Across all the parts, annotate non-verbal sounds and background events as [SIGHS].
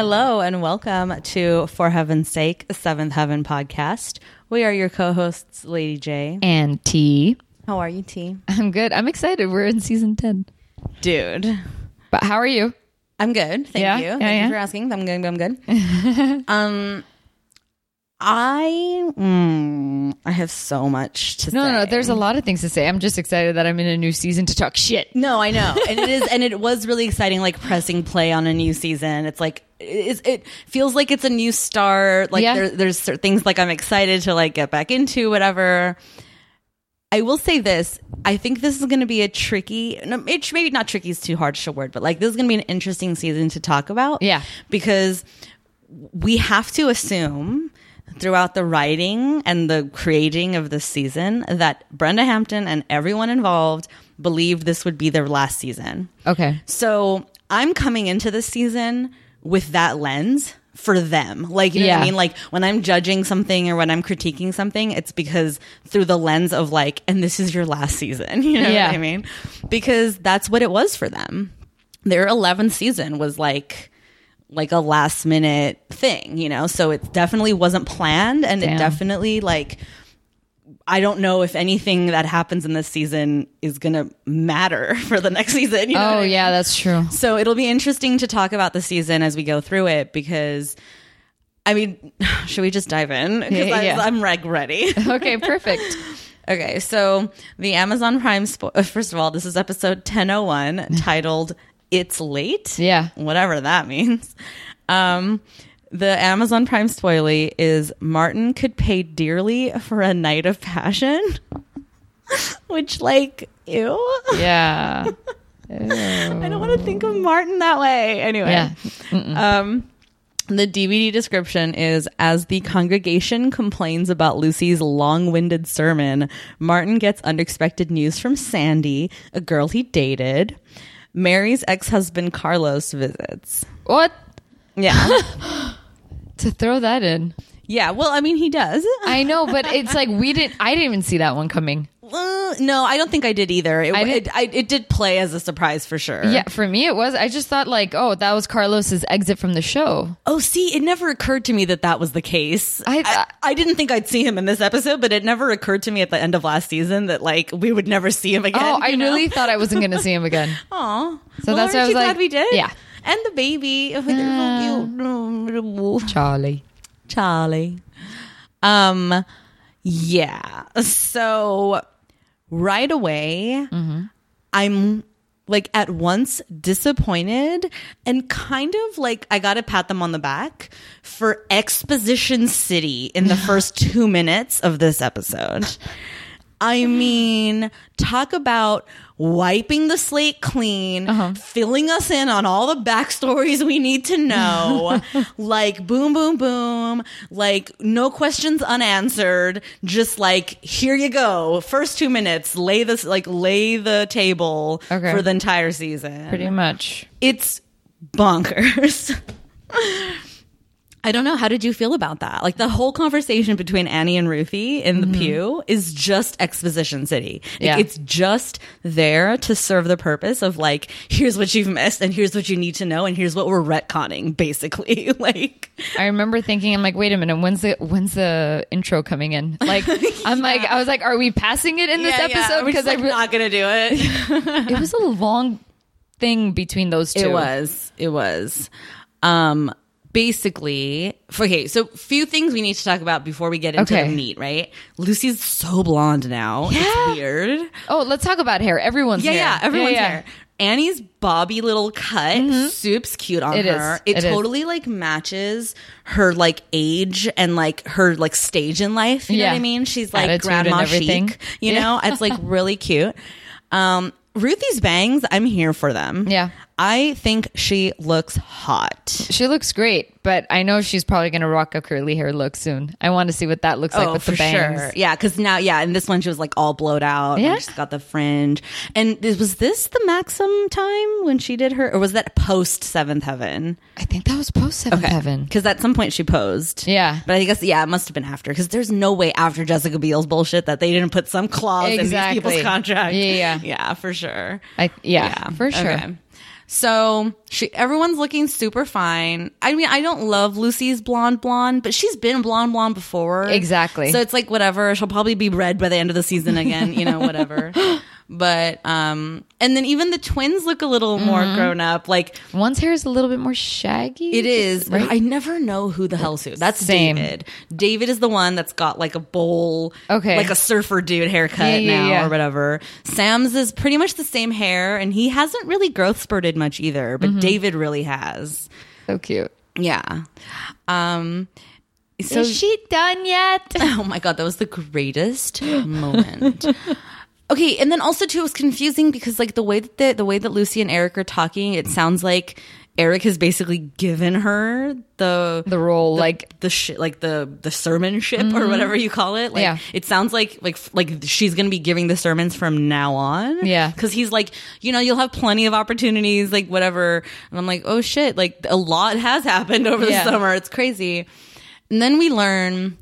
Hello and welcome to For Heaven's Sake, Seventh Heaven podcast. We are your co-hosts, Lady J. And T. How are you, T? I'm good. I'm excited. We're in season 10. Dude. But how are you? I'm good. Thank Yeah? you. Yeah, Thank yeah. you for asking. I'm good. I'm good. [LAUGHS] um, I mm, I have so much to No, say. no, no. There's a lot of things to say. I'm just excited that I'm in a new season to talk shit. No, I know, [LAUGHS] and it is, and it was really exciting. Like pressing play on a new season, it's like it, it feels like it's a new start. Like Yeah. there, there's things like I'm excited to like get back into whatever. I will say this: I think this is going to be a tricky, no, it, maybe not tricky is too harsh a word, but like this is going to be an interesting season to talk about. Yeah. because we have to assume throughout the writing and the creating of this season that Brenda Hampton and everyone involved believed this would be their last season. Okay. So I'm coming into this season with that lens for them. Like, you know what Yeah. I mean? Like when I'm judging something or when I'm critiquing something, it's because through the lens of like, and this is your last season. [LAUGHS] You know Yeah. what I mean? Because that's what it was for them. Their 11th season was like, like a last minute thing, you know? So it definitely wasn't planned and it definitely like I don't know if anything that happens in this season is going to matter [LAUGHS] for the next season, you know? Oh, I mean? yeah, that's true. So it'll be interesting to talk about the season as we go through it because I mean, [SIGHS] should we just dive in? Because Yeah, yeah. I'm reg ready. [LAUGHS] Okay, perfect. [LAUGHS] Okay, so the Amazon Prime. Spo- first of all, this is episode 1001 titled "It's Late." Yeah. whatever that means. Um, the Amazon Prime spoilie is Martin could pay dearly for a night of passion, [LAUGHS] which, like, ew. Yeah. [LAUGHS] I don't want to think of Martin that way. Anyway, Yeah. um, the DVD description is as the congregation complains about Lucy's long winded sermon, Martin gets unexpected news from Sandy, a girl he dated. Mary's ex husband Carlos visits. What? Yeah. [LAUGHS] To throw that in. yeah. Well, I mean, he does. I know, but [LAUGHS] it's like we didn't, I didn't even see that one coming. Uh, no, I don't think I did either. It, I did- it, I, it did play as a surprise for sure. Yeah, for me it was. I just thought like, oh, that was Carlos's exit from the show. Oh, see, it never occurred to me that that was the case. I- I, I didn't think I'd see him in this episode, but it never occurred to me at the end of last season that like we would never see him again. Oh, I know? really thought I wasn't going to see him again. [LAUGHS] Aw. So well, that's why I was you glad like- we did. Yeah. and the baby, Charlie. Charlie. Um, yeah. So right away, mm-hmm. I'm like at once disappointed and kind of like I got to pat them on the back for Exposition City in the [LAUGHS] first two minutes of this episode. I mean, talk about wiping the slate clean, uh-huh. filling us in on all the backstories we need to know. [LAUGHS] like, boom, boom, boom. Like, no questions unanswered. Just like, here you go. First two minutes, lay this, like, lay the table Okay. for the entire season. Pretty much. It's bonkers. [LAUGHS] I don't know. How did you feel about that? Like the whole conversation between Annie and Ruthie in the pew is just exposition city. Like, Yeah. It's just there to serve the purpose of like, here's what you've missed and here's what you need to know and here's what we're retconning, [LAUGHS] basically. [LAUGHS] like, I remember thinking, I'm like, wait a minute, when's the when's the intro coming in? [LAUGHS] Like, I'm like, I was like, are we passing it in this episode? Because I'm re- not gonna do it. it was a long thing between those two. It was. It was. Um basically okay, so few things we need to talk about before we get into Okay. the meat, right? Lucy's so blonde now. Yeah. It's weird. Oh, let's talk about hair. Everyone's Yeah, hair. yeah, everyone's yeah. hair. Annie's bobby little cut, soup's cute on Mm-hmm. It is. her. It, It is. totally like matches her like age and like her like stage in life. You know what I mean? She's like Attitude grandma chic. You Yeah. know, it's like really cute. Um, Ruthie's bangs, I'm here for them. Yeah. I think she looks hot. She looks great. But I know she's probably going to rock a curly hair look soon. I want to see what that looks like oh, with the bangs. Sure. Yeah, because now, yeah, in this one she was like all blowed out. Yeah. and she's got the fringe. And is- was this the Maxim time when she did her, or was that post Seventh Heaven? I think that was post Seventh Heaven. Because at some point she posed. Yeah. But I guess yeah, it must have been after. Because there's no way after Jessica Biel's bullshit that they didn't put some clause in these people's contract. Yeah, yeah. yeah, [LAUGHS] for sure. I, yeah, for sure. So she, everyone's looking super fine. I mean, I don't love Lucy's blonde blonde, but she's been blonde blonde before. Exactly. So it's like whatever. She'll probably be red by the end of the season again. You know, whatever. [LAUGHS] but um, and then even the twins look a little more Mm-hmm. grown up. Like One's hair is a little bit more shaggy. it is. Right? I never know who the hell's who. That's Same. David. David is the one that's got like a bowl, Okay. like a surfer dude haircut Yeah, now yeah. or whatever. Sam's is pretty much the same hair, and he hasn't really growth spurted much either. Mm-hmm. But David really has. so cute. Yeah. Um. So is she done yet? [LAUGHS] Oh my god, that was the greatest moment. [LAUGHS] Okay, and then also too, it was confusing because like the way that the, the way that Lucy and Eric are talking, it sounds like Eric has basically given her the The role, like the shit, like the the sermonship or mm-hmm. whatever you call it. Like, Yeah. it sounds like like like she's gonna be giving the sermons from now on. Yeah. because he's like, you know, you'll have plenty of opportunities, like whatever. And I'm like, oh shit, like a lot has happened over Yeah. the summer. It's crazy. And then we learn,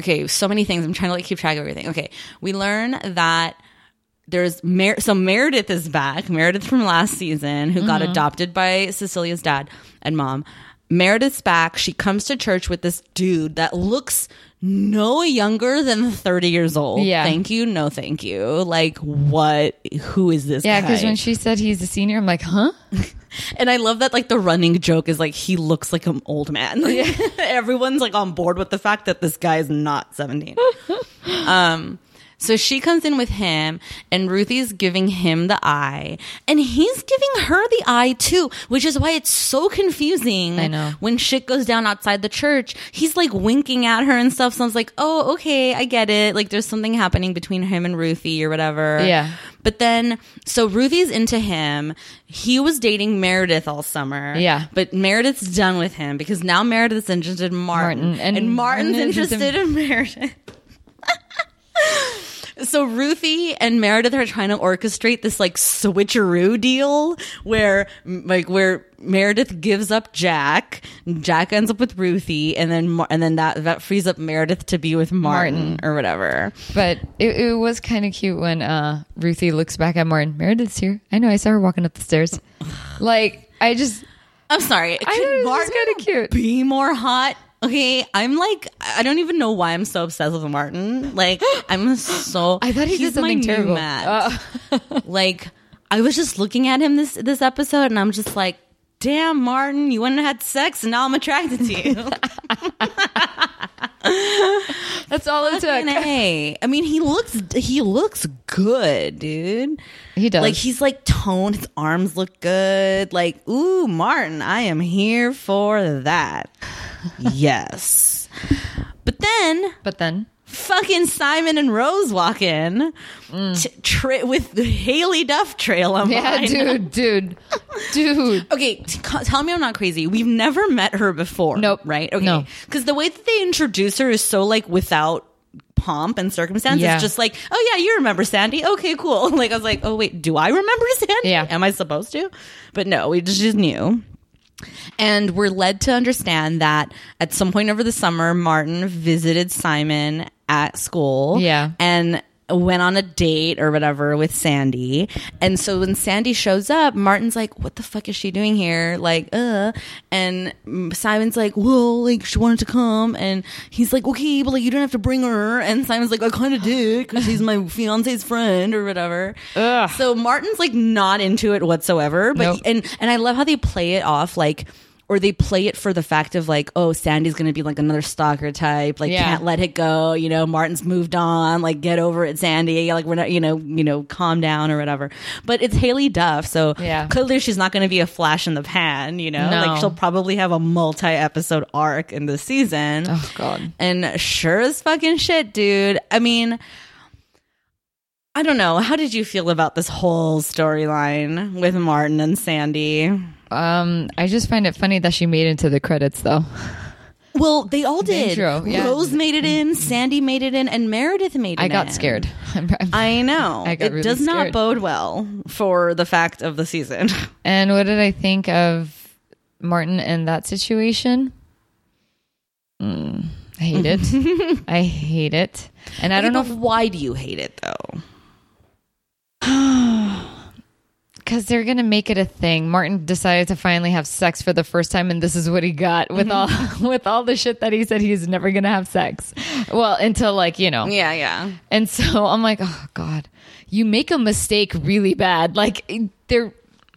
okay, so many things. I'm trying to like keep track of everything. Okay, we learn that there's Mer- so Meredith is back. Meredith from last season, who got adopted by Cecilia's dad and mom. Meredith's back. She comes to church with this dude that looks no younger than 30 years old. Yeah. Thank you. No, thank you. Like, what? Who is this yeah, because when she said he's a senior, I'm like, huh? [LAUGHS] And I love that like the running joke is like he looks like an old man. Like, [LAUGHS] everyone's like on board with the fact that this guy is not 17. [LAUGHS] um so she comes in with him and Ruthie's giving him the eye and he's giving her the eye too, which is why it's so confusing. I know. When shit goes down outside the church, he's like winking at her and stuff. So I was like, "Oh, okay, I get it. Like there's something happening between him and Ruthie or whatever." Yeah. But then, so Ruthie's into him. He was dating Meredith all summer. Yeah. But Meredith's done with him because now Meredith's interested in Martin. Martin. And, And Martin's Martin interested in Meredith. [LAUGHS] so Ruthie and Meredith are trying to orchestrate this like switcheroo deal where like where Meredith gives up Jack, Jack ends up with Ruthie, and then and then that that frees up Meredith to be with Martin, Martin. or whatever. But it, it was kind of cute when uh, Ruthie looks back at Martin. Meredith's here. I know. I saw her walking up the stairs. [SIGHS] Like I just I'm sorry. it was kinda cute. Be more hot. Okay, I'm like I don't even know why I'm so obsessed with Martin. Like [GASPS] I'm so. I thought he he's did something terrible. Uh, like I was just looking at him this this episode, and I'm just like, damn, Martin, you went and had sex, and now I'm attracted to you. [LAUGHS] that's all it took. A. I mean, he looks he looks good, dude. He does. Like he's like toned, his arms look good. Like, ooh, Martin, I am here for that. [LAUGHS] yes. But then But then fucking Simon and Rose walk in t- tra- with the Haylie Duff trail on Mm. yeah, dude, dude, dude. Okay, t- tell me I'm not crazy. We've never met her before. Nope. Right? Okay. No. Because the way that they introduce her is so like without pomp and circumstance. Yeah. It's just like, oh yeah, you remember Sandy? Okay, cool. [LAUGHS] Like I was like, oh wait, do I remember Sandy? Yeah. Am I supposed to? But no, we just, just knew. And we're led to understand that at some point over the summer, Martin visited Simon at school. Yeah. And went on a date or whatever with Sandy. And so when Sandy shows up, Martin's like, what the fuck is she doing here? Like, uh. And Simon's like, well, like, she wanted to come. And he's like, okay, but like, you don't have to bring her. And Simon's like, I kind of did because she's my [LAUGHS] fiance's friend or whatever. Ugh. So Martin's like not into it whatsoever. But Nope. and and I love how they play it off like or they play it for the fact of like, oh, Sandy's gonna be like another stalker type, like Yeah. can't let it go, you know, Martin's moved on, like get over it, Sandy, like we're not you know, you know, calm down or whatever. But it's Haylie Duff, so Yeah. clearly she's not gonna be a flash in the pan, you know? No. Like she'll probably have a multi episode arc in this season. Oh god. And sure as fucking shit, dude. I mean, I don't know. How did you feel about this whole storyline with Martin and Sandy? Um, I just find it funny that she made it into the credits though. Well, they all did. intro, yeah. Rose made it in, Sandy made it in, and Meredith made it I got in. scared. [LAUGHS] I know. [LAUGHS] I got it really does not scared. bode well for the fact of the season. [LAUGHS] and what did I think of Martin in that situation? Mm, I hate it. I hate it. And I don't know But why do you hate it though? Because they're gonna make it a thing. Martin decided to finally have sex for the first time, and this is what he got with mm-hmm. all [LAUGHS] with all the shit that he said he's never gonna have sex. Well, until like you know, Yeah, yeah. And so I'm like, oh God, you make a mistake really bad. Like they're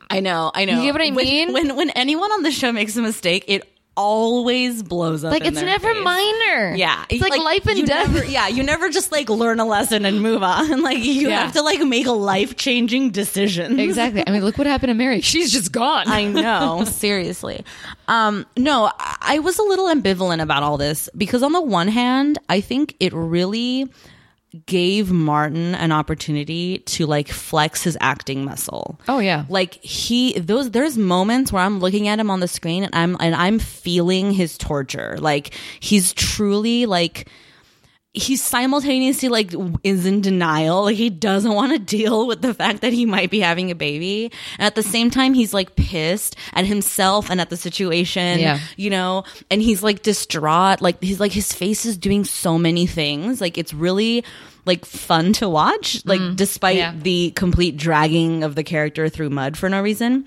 I know, I know. You get what I When- mean? When when anyone on the show makes a mistake, it always blows up. like it's never face. minor. Yeah, It's like, life and death. never- yeah, you never just like learn a lesson and move on. [LAUGHS] Like you Yeah. have to like make a life changing decision. exactly. I mean, look what happened to Mary. She's just gone. I know, [LAUGHS] seriously. Um, no, I was a little ambivalent about all this because on the one hand, I think it really gave Martin an opportunity to like flex his acting muscle. Oh, yeah. Like he those there's moments where I'm looking at him on the screen and I'm and I'm feeling his torture. Like he's truly like he's simultaneously like is in denial. Like he doesn't want to deal with the fact that he might be having a baby. And at the same time he's like pissed at himself and at the situation Yeah. you know? And he's like distraught. Like he's like his face is doing so many things. Like it's really like fun to watch. Like mm-hmm. despite yeah. the complete dragging of the character through mud for no reason.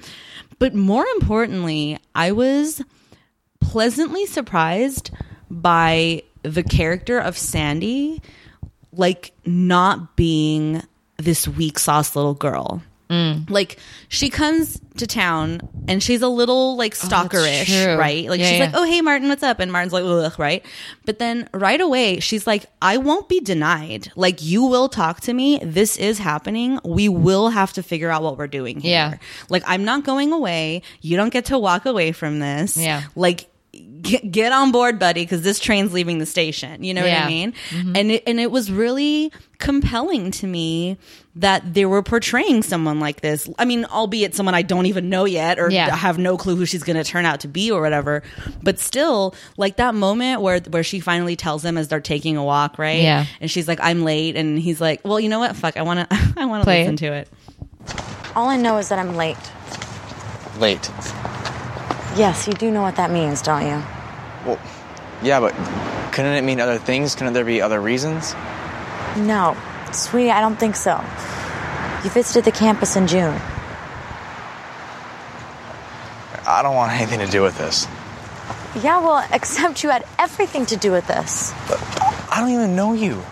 But more importantly i was pleasantly surprised by the character of Sandy, like not being this weak sauce little girl. Mm. Like she comes to town and she's a little like stalkerish, true. right? Like Yeah, she's yeah. like, "Oh, hey Martin, what's up?" And Martin's like, "Ugh," right? But then right away, she's like, "I won't be denied. Like you will talk to me. This is happening. We will have to figure out what we're doing here. Yeah. Like I'm not going away. You don't get to walk away from this. Yeah. Like get, get on board, buddy, because this train's leaving the station. You know what I mean? Mm-hmm. And it, and it was really compelling to me that they were portraying someone like this. I mean, albeit someone I don't even know yet or Yeah. have no clue who she's going to turn out to be or whatever. But still, like that moment where where she finally tells him as they're taking a walk, right? Yeah. And she's like, "I'm late," and he's like, "Well, you know what? Fuck, I want to [LAUGHS] I want to listen it. to it." All I know is that I'm late. Late. Yes, you do know what that means, don't you? Well, yeah, but couldn't it mean other things? Couldn't there be other reasons? No, sweetie, I don't think so. You visited the campus in June. I don't want anything to do with this. Yeah, well, [LAUGHS] except you had everything to do with this. I don't even know you.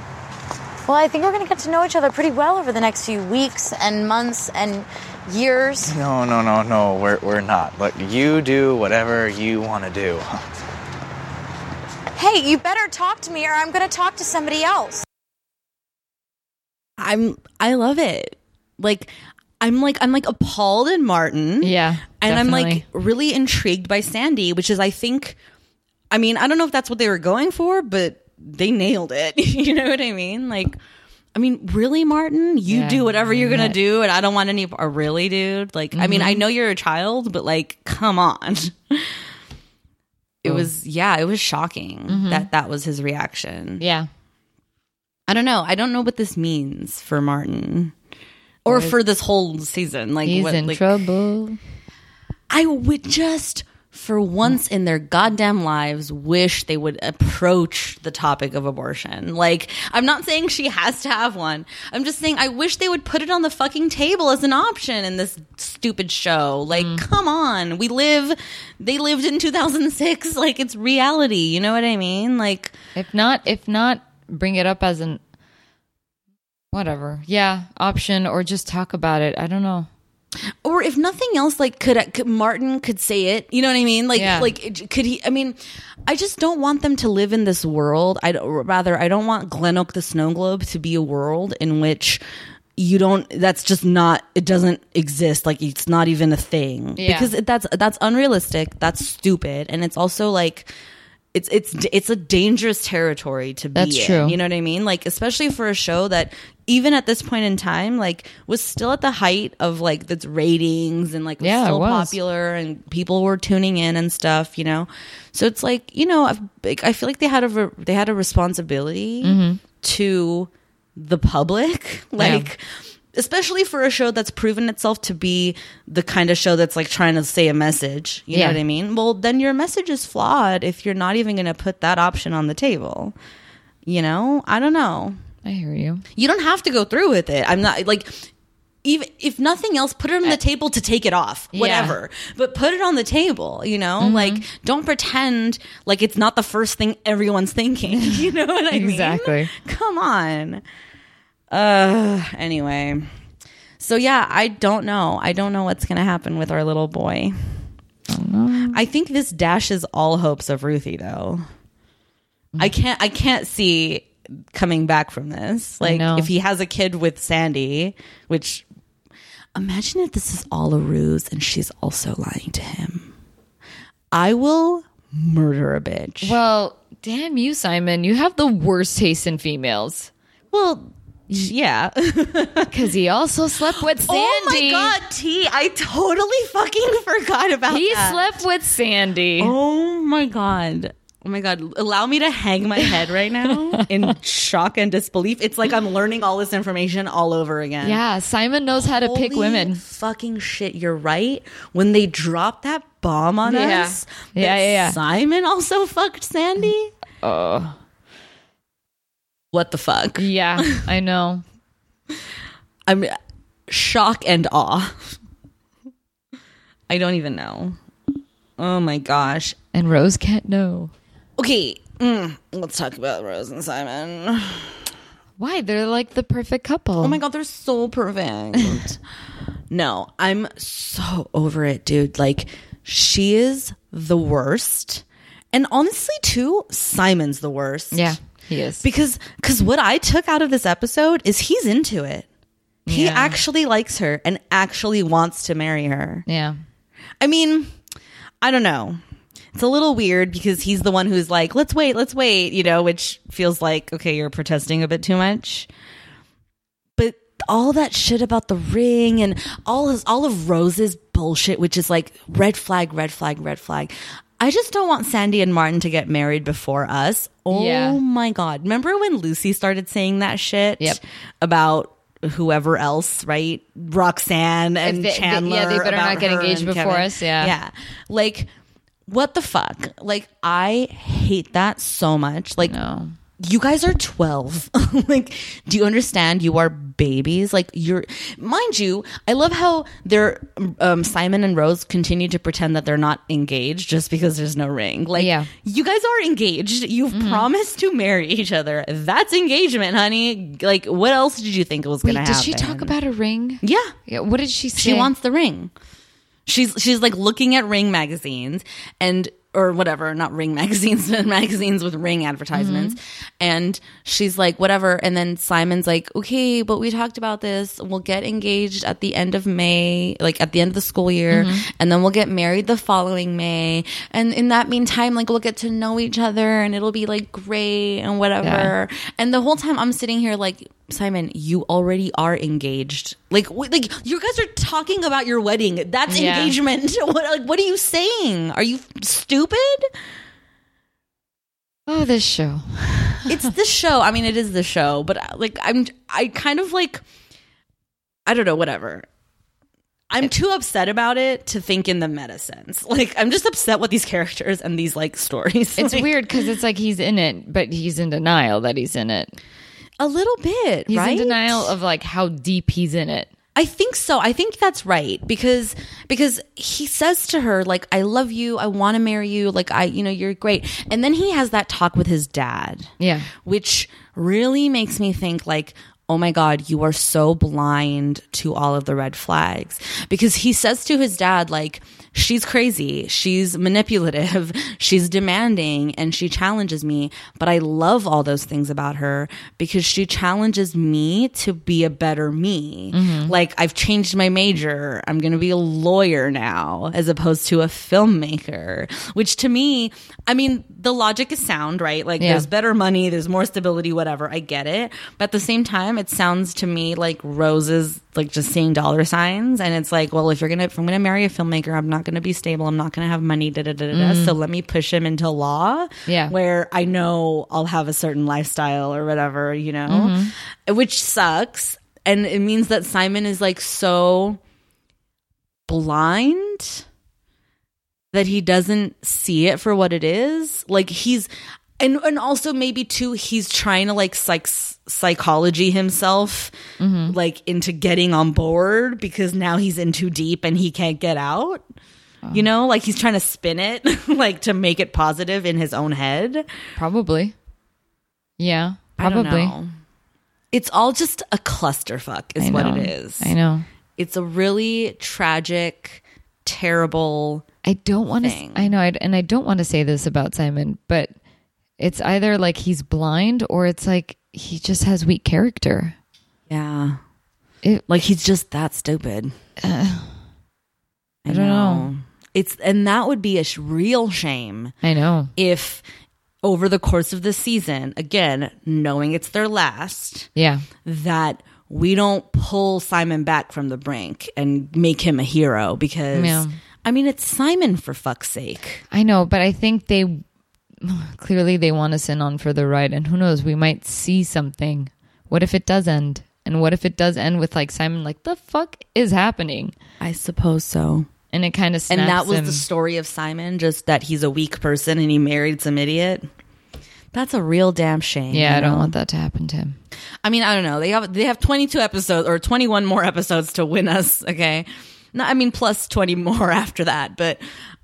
Well, I think we're gonna get to know each other pretty well over the next few weeks and months and years. No, no, no, no. We're we're not. Look, you do whatever you want to do. Hey, you better talk to me or I'm gonna talk to somebody else. I'm I love it. Like I'm like I'm like appalled in Martin. Yeah, And I'm like really intrigued by Sandy, which is I think I mean, I don't know if that's what they were going for, but they nailed it. [LAUGHS] you know what I mean? Like I mean, really, Martin? You Yeah, do whatever you're gonna do, and I don't want any. Or really, dude? Like, I mean, I Mm-hmm. know you're a child, but like, come on. [LAUGHS] It was, yeah, it was shocking that that was his reaction. Mm-hmm. yeah. I don't know. I don't know what this means for Martin or for this whole season. Like, He's what, in like, trouble. I would just, for once in their goddamn lives, wish they would approach the topic of abortion. Like, I'm not saying she has to have one. I'm just saying I wish they would put it on the fucking table as an option in this stupid show. Like, mm. come on. We live, they lived in 2006. [LAUGHS] Like, it's reality. You know what I mean? Like, If not, if not, bring it up as an whatever. Yeah, option or just talk about it. I don't know. Or if nothing else like could, could martin could say it. You know what i mean? Like Yeah. like could he i mean i just don't want them to live in this world. I rather i don't want Glenoak the snow globe to be a world in which you don't that's just not it doesn't exist. Like it's not even a thing. Yeah. because that's that's unrealistic. That's stupid. And it's also like it's it's it's a dangerous territory to be That's in. true. You know what I mean? Like especially for a show that even at this point in time, like was still at the height of like its ratings and like was Yeah, still was. popular and people were tuning in and stuff. You know, so it's like you know I've, like, I feel like they had a they had a responsibility Mm-hmm. to the public, [LAUGHS] like. Especially for a show that's proven itself to be the kind of show that's like trying to say a message. You Yeah. know what I mean? Well, then your message is flawed if you're not even going to put that option on the table. You know? I don't know. I hear you. You don't have to go through with it. I'm not like even if nothing else, put it on the table to take it off, Yeah. whatever. But put it on the table, you know? Mm-hmm. Like don't pretend like it's not the first thing everyone's thinking. [LAUGHS] You know what I mean? Exactly. Come on. Uh anyway. So yeah, I don't know. I don't know what's going to happen with our little boy. I think this dashes all hopes of Ruthie though. I can't I can't see coming back from this. Like if he has a kid with Sandy, which imagine if this is all a ruse and she's also lying to him. I will murder a bitch. Well, damn you, Simon. You have the worst taste in females. Well, yeah. [LAUGHS] Because he also slept with Sandy. Oh my god, T! I totally fucking [LAUGHS] forgot about that. He that. slept with Sandy. Oh my god. Oh my god. Allow me to hang my head right now [LAUGHS] in shock and disbelief. It's like I'm learning all this information all over again. Yeah, Simon knows how to pick women. Fucking shit, you're right. When they dropped that bomb on Yeah. us, Yeah, yeah, yeah. Simon also fucked Sandy. Oh, What the fuck? yeah, [LAUGHS] I know. I'm shock and awe. I don't even know. Oh my gosh. And Rose can't know. Okay, mm, let's talk about Rose and Simon. Why? They're like the perfect couple. Oh my god, they're so perfect. [LAUGHS] no, I'm so over it, dude. Like, she is the worst. And honestly, too, Simon's the worst. Yeah, he is. Because cause what I took out of this episode is he's into it. He Yeah. actually likes her and actually wants to marry her. yeah. I mean, I don't know. It's a little weird because he's the one who's like, let's wait, let's wait, you know, which feels like, okay, you're protesting a bit too much. But all that shit about the ring and all his, all of Rose's bullshit, which is like red flag, red flag, red flag. I just don't want Sandy and Martin to get married before us. Oh Yeah. my God. Remember when Lucy started saying that shit Yep. about whoever else, right? Roxanne and they- they- Chandler. yeah, they better not get engaged before Kevin. us, yeah. Yeah. Like, what the fuck? Like, I hate that so much. Like, No. You guys are 12. [LAUGHS] like, do you understand? You are babies. Like, you're, mind you, I love how they're, um, Simon and Rose continue to pretend that they're not engaged just because there's no ring. Like, Yeah. you guys are engaged. You've promised to marry each other. That's engagement, honey. Like, what else did you think was going to happen? did she talk about a ring? Yeah. Yeah. What did she say? She wants the ring. She's she's like looking at ring magazines and or whatever, not ring magazines, but [LAUGHS] magazines with ring advertisements. Mm-hmm. And she's like, whatever. And then Simon's like, okay, but we talked about this. We'll get engaged at the end of May, like at the end of the school year, mm-hmm. and then we'll get married the following May. And in that meantime, like we'll get to know each other and it'll be like great and whatever. And the whole time I'm sitting here like, Simon, you already are engaged. Like, wh- like you guys are talking about your wedding. That's Yeah. engagement. [LAUGHS] what, like, what are you saying? Are you stupid? Oh, this show. [SIGHS] It's the show. I mean, it is the show, but uh, like, I'm, I kind of like, I don't know, whatever. I'm too upset about it to think in the meta [LAUGHS] sense. Like, I'm just upset with these characters and these like stories. It's [LAUGHS] Like, weird because it's like he's in it, but he's in denial that he's in it. A little bit. He's right? in denial of like how deep he's in it. I think so. I think that's right because because he says to her like I love you, I want to marry you, like I you know you're great. And then he has that talk with his dad. Yeah. Which really makes me think like oh my God, you are so blind to all of the red flags. Because he says to his dad, like, she's crazy, she's manipulative, [LAUGHS] she's demanding, and she challenges me. But I love all those things about her because she challenges me to be a better me. Mm-hmm. Like, I've changed my major, I'm going to be a lawyer now, as opposed to a filmmaker, which to me, I mean, the logic is sound, right? Like, Yeah. there's better money, there's more stability, whatever. I get it. But at the same time, it sounds to me like Rose's like just seeing dollar signs. And it's like, well, if you're going to, if I'm going to marry a filmmaker, I'm not going to be stable. I'm not going to have money, da da da da. da. Mm. So let me push him into law. Yeah. Where I know I'll have a certain lifestyle or whatever, you know, mm-hmm. which sucks. And it means that Simon is like so blind that he doesn't see it for what it is. Like he's and and also maybe too he's trying to like psych psychology himself mm-hmm. like into getting on board because now he's in too deep and he can't get out. You oh. know, like he's trying to spin it [LAUGHS] like to make it positive in his own head. Probably. Yeah, I don't probably. know. It's all just a clusterfuck is what it is. I know. It's a really tragic, terrible I don't want to. I know, I, and I don't want to say this about Simon, but it's either like he's blind or it's like he just has weak character. Yeah. It, Like he's just that stupid. Uh, I don't know. It's and that would be a sh- real shame I know. if over the course of the season, again, knowing it's their last, Yeah, that we don't pull Simon back from the brink and make him a hero because Yeah. I mean it's Simon for fuck's sake. I know, but I think they [SIGHS] clearly they want us in on for the ride, and who knows, we might see something. What if it does end? And what if it does end with like Simon, like the fuck is happening? I suppose so. And it kind of sucks. And that was him. the story of Simon, just that he's a weak person and he married some idiot. That's a real damn shame. yeah. you I don't want that to happen to him. I mean, I don't know. They have they have 22 episodes or 21 more episodes to win us, okay? No, I mean plus 20 more [LAUGHS] after that, but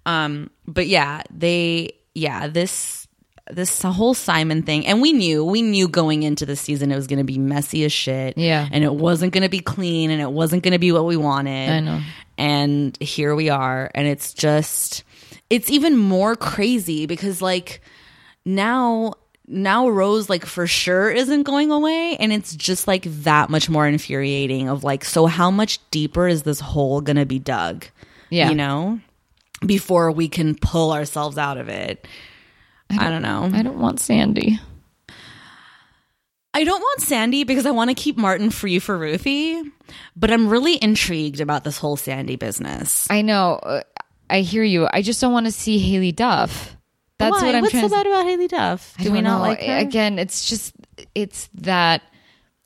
um but yeah, they yeah, this this whole Simon thing and we knew we knew going into the season it was going to be messy as shit. Yeah. And it wasn't going to be clean and it wasn't going to be what we wanted. I know. And here we are and it's just it's even more crazy because like now now Rose like for sure isn't going away and it's just like that much more infuriating of like so how much deeper is this hole going to be dug? Yeah. You know? Before we can pull ourselves out of it. I don't, know. I don't want Sandy. I don't want Sandy because I want to keep Martin free for Ruthie, but I'm really intrigued about this whole Sandy business. I know. Uh, I hear you. I just don't want to see Haylie Duff. That's Why? what I'm What's trying so bad about Haylie Duff? Do we don't know. like her? Again, it's just it's that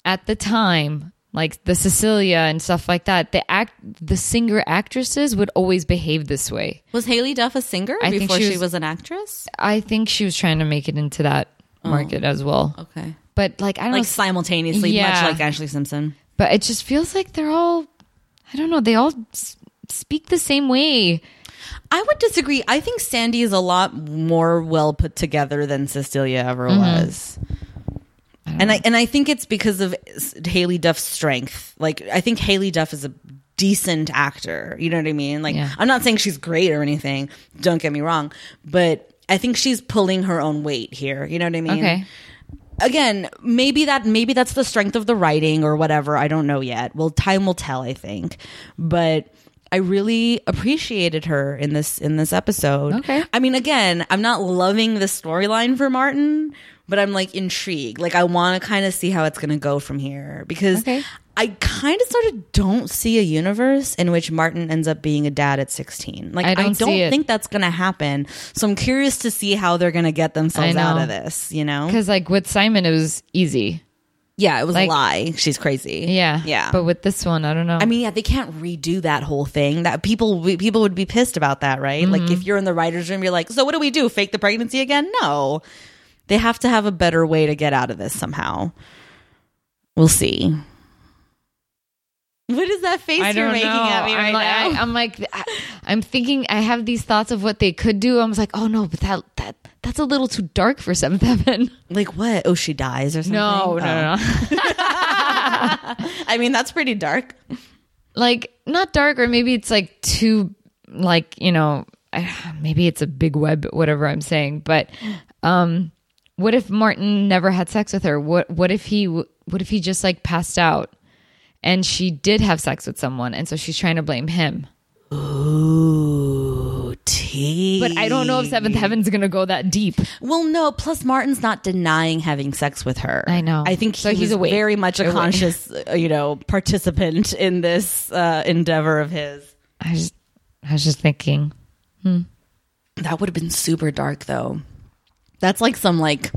at the time, like the Cecilia and stuff like that, the act the singer actresses would always behave this way. Was Haylie Duff a singer I before she she was- was, an actress? I think she was trying to make it into that oh. market as well. Okay. But like I don't Like know, simultaneously, Yeah. much like Ashlee Simpson. but it just feels like they're all I don't know, they all s- speak the same way. I would disagree. I think Sandy is a lot more well put together than Cecilia ever Mm-hmm. was. and I and I think it's because of Haylie Duff's strength. Like I think Haylie Duff is a decent actor. You know what I mean? Like Yeah. I'm not saying she's great or anything. Don't get me wrong, but I think she's pulling her own weight here. You know what I mean? Okay. again, maybe that maybe that's the strength of the writing or whatever. I don't know yet. Well, time will tell, I think. But I really appreciated her in this in this episode. Okay. I mean, again, I'm not loving the storyline for Martin, but I'm like intrigued. Like I want to kind of see how it's going to go from here because Okay. I kind of sort of don't see a universe in which Martin ends up being a dad at 16. Like I I don't don't, see it. think that's going to happen. So I'm curious to see how they're going to get themselves out of this, you know? Because like with Simon, it was easy. Yeah, it was Like- a lie. She's crazy. Yeah, yeah. But with this one, I don't know. I mean, yeah, they can't redo that whole thing. That people people would be pissed about that, right? Like Mm-hmm. if you're in the writers' room, you're like, so what do we do? Fake the pregnancy again? No, they have to have a better way to get out of this somehow. We'll see. What is that face I you're don't making know. at me right I'm like, now? I, am like, I, I'm thinking. I have these thoughts of what they could do. I was like, oh no, but that that that's a little too dark for Seventh Heaven. [LAUGHS] like what? Oh, she dies or something? No, Oh. no, no. [LAUGHS] [LAUGHS] I mean, that's pretty dark. like not dark or maybe it's like too like you know maybe it's a big web whatever i'm saying but um what if martin never had sex with her what what if he what if he just like passed out and she did have sex with someone and so she's trying to blame him Ooh, tea. but i don't know if seventh heaven's gonna go that deep Well, no. Plus, Martin's not denying having sex with her. I know. I think So he he's awake. very much a conscious, uh, you know, participant in this uh, endeavor of his. i just i was just thinking That would have been super dark, though. That's like some like,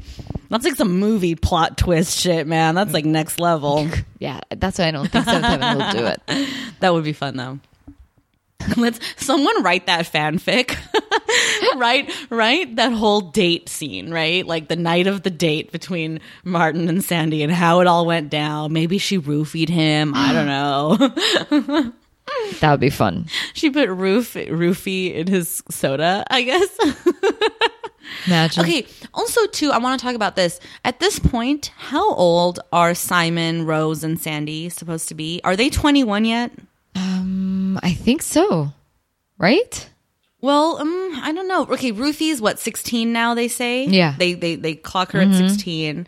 that's like some movie plot twist shit, man. That's like next level. [LAUGHS] yeah that's why i don't think seventh heaven will do it [LAUGHS] That would be fun, though. [LAUGHS] Let's someone write that fanfic. [LAUGHS] right, right? That whole date scene, right? Like the night of the date between Martin and Sandy and how it all went down. Maybe she roofied him. I don't [GASPS] know. that would be fun she put roof roofie in his soda, I guess. [LAUGHS] imagine okay. Also, too, I want to talk about this. At this point, how old are Simon, Rose, and Sandy supposed to be? Are they 21 yet? Um, i think so right Well, um, I don't know. Okay, Ruthie's what sixteen now. They say. Yeah. They they they clock her at mm-hmm. sixteen,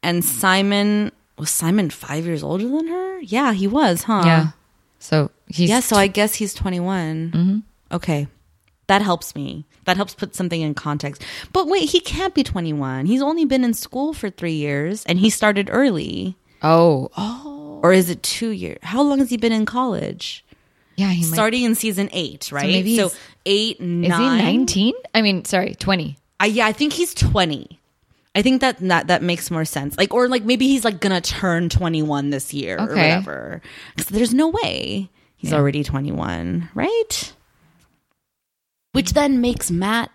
and Simon was Simon five years older than her. Yeah, he was, huh? yeah so he's Yeah. So I guess he's twenty mm-hmm. Okay, that helps me. That helps put something in context. But wait, he can't be twenty one. He's only been in school for three years, and he started early. oh oh Or is it two years? How long has he been in college? yeah he might Starting in season eight, right? maybe so he's- eight, Is nine. he 19? I mean, sorry, 20. I, yeah, I think he's 20. I think that, that that makes more sense. Like, or like maybe he's like gonna turn 21 this year or Okay. whatever. 'Cause there's no way he's already 21, right? Which then makes Matt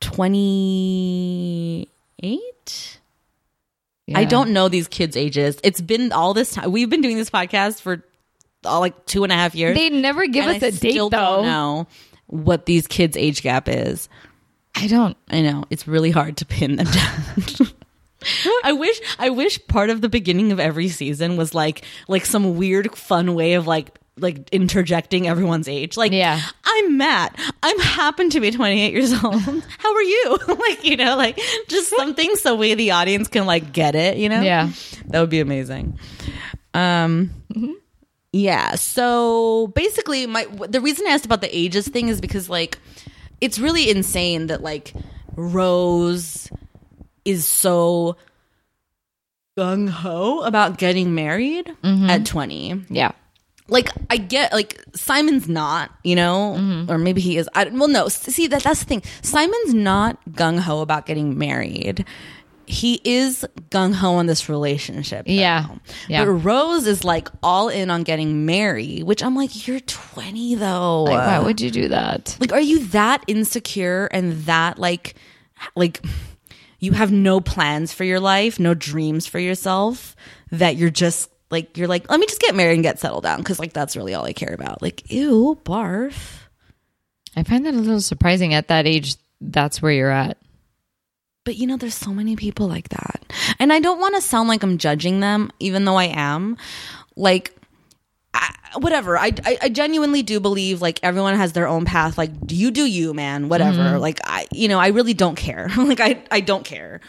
28. I Yeah. don't know these kids' ages. It's been all this time. We've been doing this podcast for all like two and a half years. They never give us I a date, still though. don't know what these kids' age gap is. I don't. I know it's really hard to pin them [LAUGHS] down. I wish I wish part of the beginning of every season was like like some weird fun way of like like interjecting everyone's age. Like Yeah. I'm Matt. I'm happen to be 28 years old. [LAUGHS] How are you? [LAUGHS] like, you know, like just something so we the audience can like get it, you know? Yeah. That would be amazing. Um yeah, so basically my the reason I asked about the ages thing is because like it's really insane that like Rose is so gung ho about getting married at 20 Yeah. Like I get like Simon's not, you know, mm-hmm. or maybe he is. I, well, no. See that that's the thing. Simon's not gung ho about getting married. He is gung ho on this relationship. though. Yeah. Yeah. But Rose is like all in on getting married, which I'm like, you're 20 though. Like, why would you do that? Like, are you that insecure and that like, like, you have no plans for your life, no dreams for yourself, that you're just like, you're like, let me just get married and get settled down because like that's really all I care about. Like, ew, barf. I find that a little surprising at that age. That's where you're at. But you know, there's so many people like that. And I don't want to sound like I'm judging them, even though I am. Like, I, whatever. I, I, I genuinely do believe like everyone has their own path. Like, do you do you, man. Whatever. Mm-hmm. Like, I, you know, I really don't care. [LAUGHS] like, I, I don't care.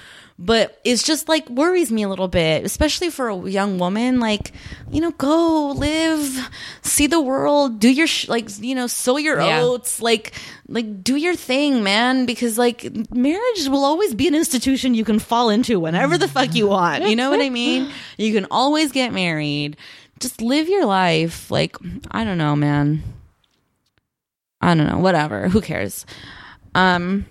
But it's just like worries me a little bit, especially for a young woman. Like, you know, go live, see the world, do your sh- like, you know, sow your Yeah. oats, like, like do your thing, man. Because like marriage will always be an institution you can fall into whenever the fuck you want. You know what I mean? You can always get married. Just live your life. Like, I don't know, man. I don't know. Whatever. Who cares? Um.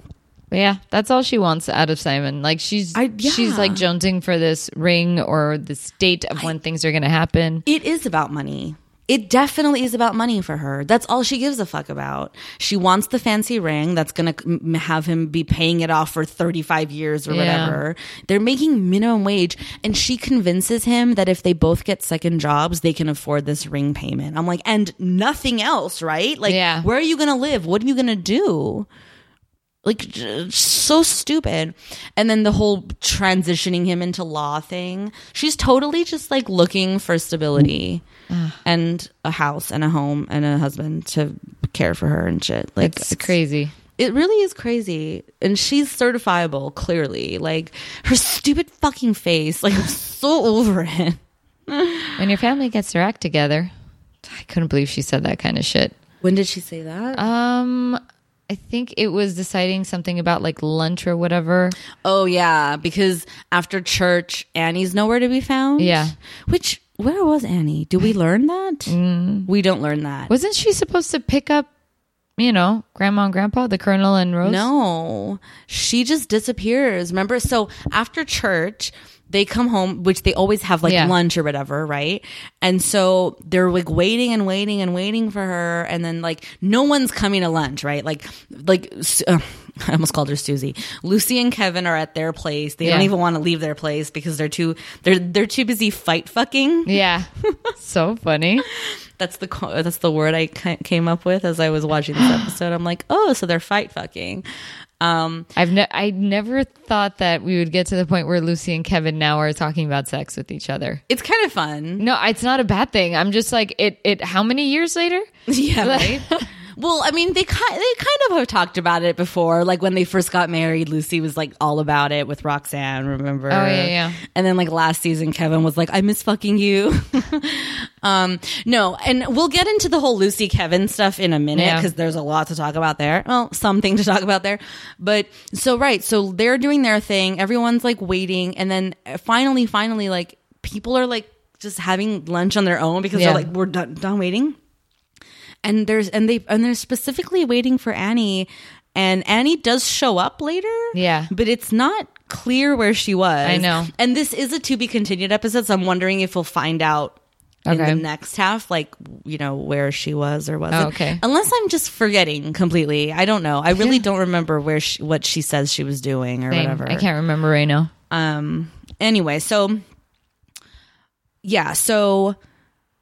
But yeah, that's all she wants out of Simon. Like she's I- yeah. she's like jonesing for this ring or this date of when things are going to happen. It is about money. It definitely is about money for her. That's all she gives a fuck about. She wants the fancy ring that's going to have him be paying it off for 35 years or Yeah. whatever. They're making minimum wage and she convinces him that if they both get second jobs, they can afford this ring payment. I'm like, and nothing else, right? Like, Yeah. where are you going to live? What are you going to do? Like so stupid. And then the whole transitioning him into law thing. She's totally just like looking for stability [SIGHS] and a house and a home and a husband to care for her and shit. Like It's crazy. it really is crazy. And she's certifiable clearly. Like her stupid fucking face. Like i'm so [LAUGHS] over it. When your family gets their act together, I couldn't believe she said that kind of shit. when did she say that? Um, I think it was deciding something about like lunch or whatever. Oh yeah, because after church, Annie's nowhere to be found. Yeah. Which where was Annie? Do we learn that? Mm. We don't learn that. Wasn't she supposed to pick up, you know, grandma and grandpa, the colonel and Rose? No, she just disappears. Remember? So after church, they come home, which they always have like Yeah. lunch or whatever, right? And so they're like waiting and waiting and waiting for her, and then like no one's coming to lunch, right? Like, like uh, [LAUGHS] I almost called her Susie. Lucy and Kevin are at their place. They don't even want to leave their place because they're too they're they're too busy fight fucking. Yeah. [LAUGHS] so funny. That's the that's the word I came up with as I was watching this episode. I'm like, oh, so they're fight fucking. Um, I've ne- I never thought that we would get to the point where Lucy and Kevin now are talking about sex with each other. it's kind of fun. No, it's not a bad thing. I'm just like it. It. How many years later? [LAUGHS] Yeah, [LAUGHS] right. Well, I mean, they kind they kind of have talked about it before. Like when they first got married, Lucy was like all about it with Roxanne. Remember? Oh, yeah, yeah. And then like last season, Kevin was like, "I miss fucking you." [LAUGHS] um, no, and we'll get into the whole Lucy Kevin stuff in a minute Yeah. because there's a lot to talk about there. Well, something to talk about there. But so right, so they're doing their thing. Everyone's like waiting, and then uh, finally, finally, like people are like just having lunch on their own because Yeah. they're like, "We're done, done waiting." And there's and they and they're specifically waiting for Annie and Annie does show up later. Yeah. But it's not clear where she was. I know. And this is a to be continued episode, so I'm wondering if we'll find out in the next half, like you know, where she was or wasn't. Oh, okay. Unless I'm just forgetting completely. I don't know. I really don't remember where she, what she says she was doing or Same. whatever. I can't remember right now. Um. Anyway, so yeah. So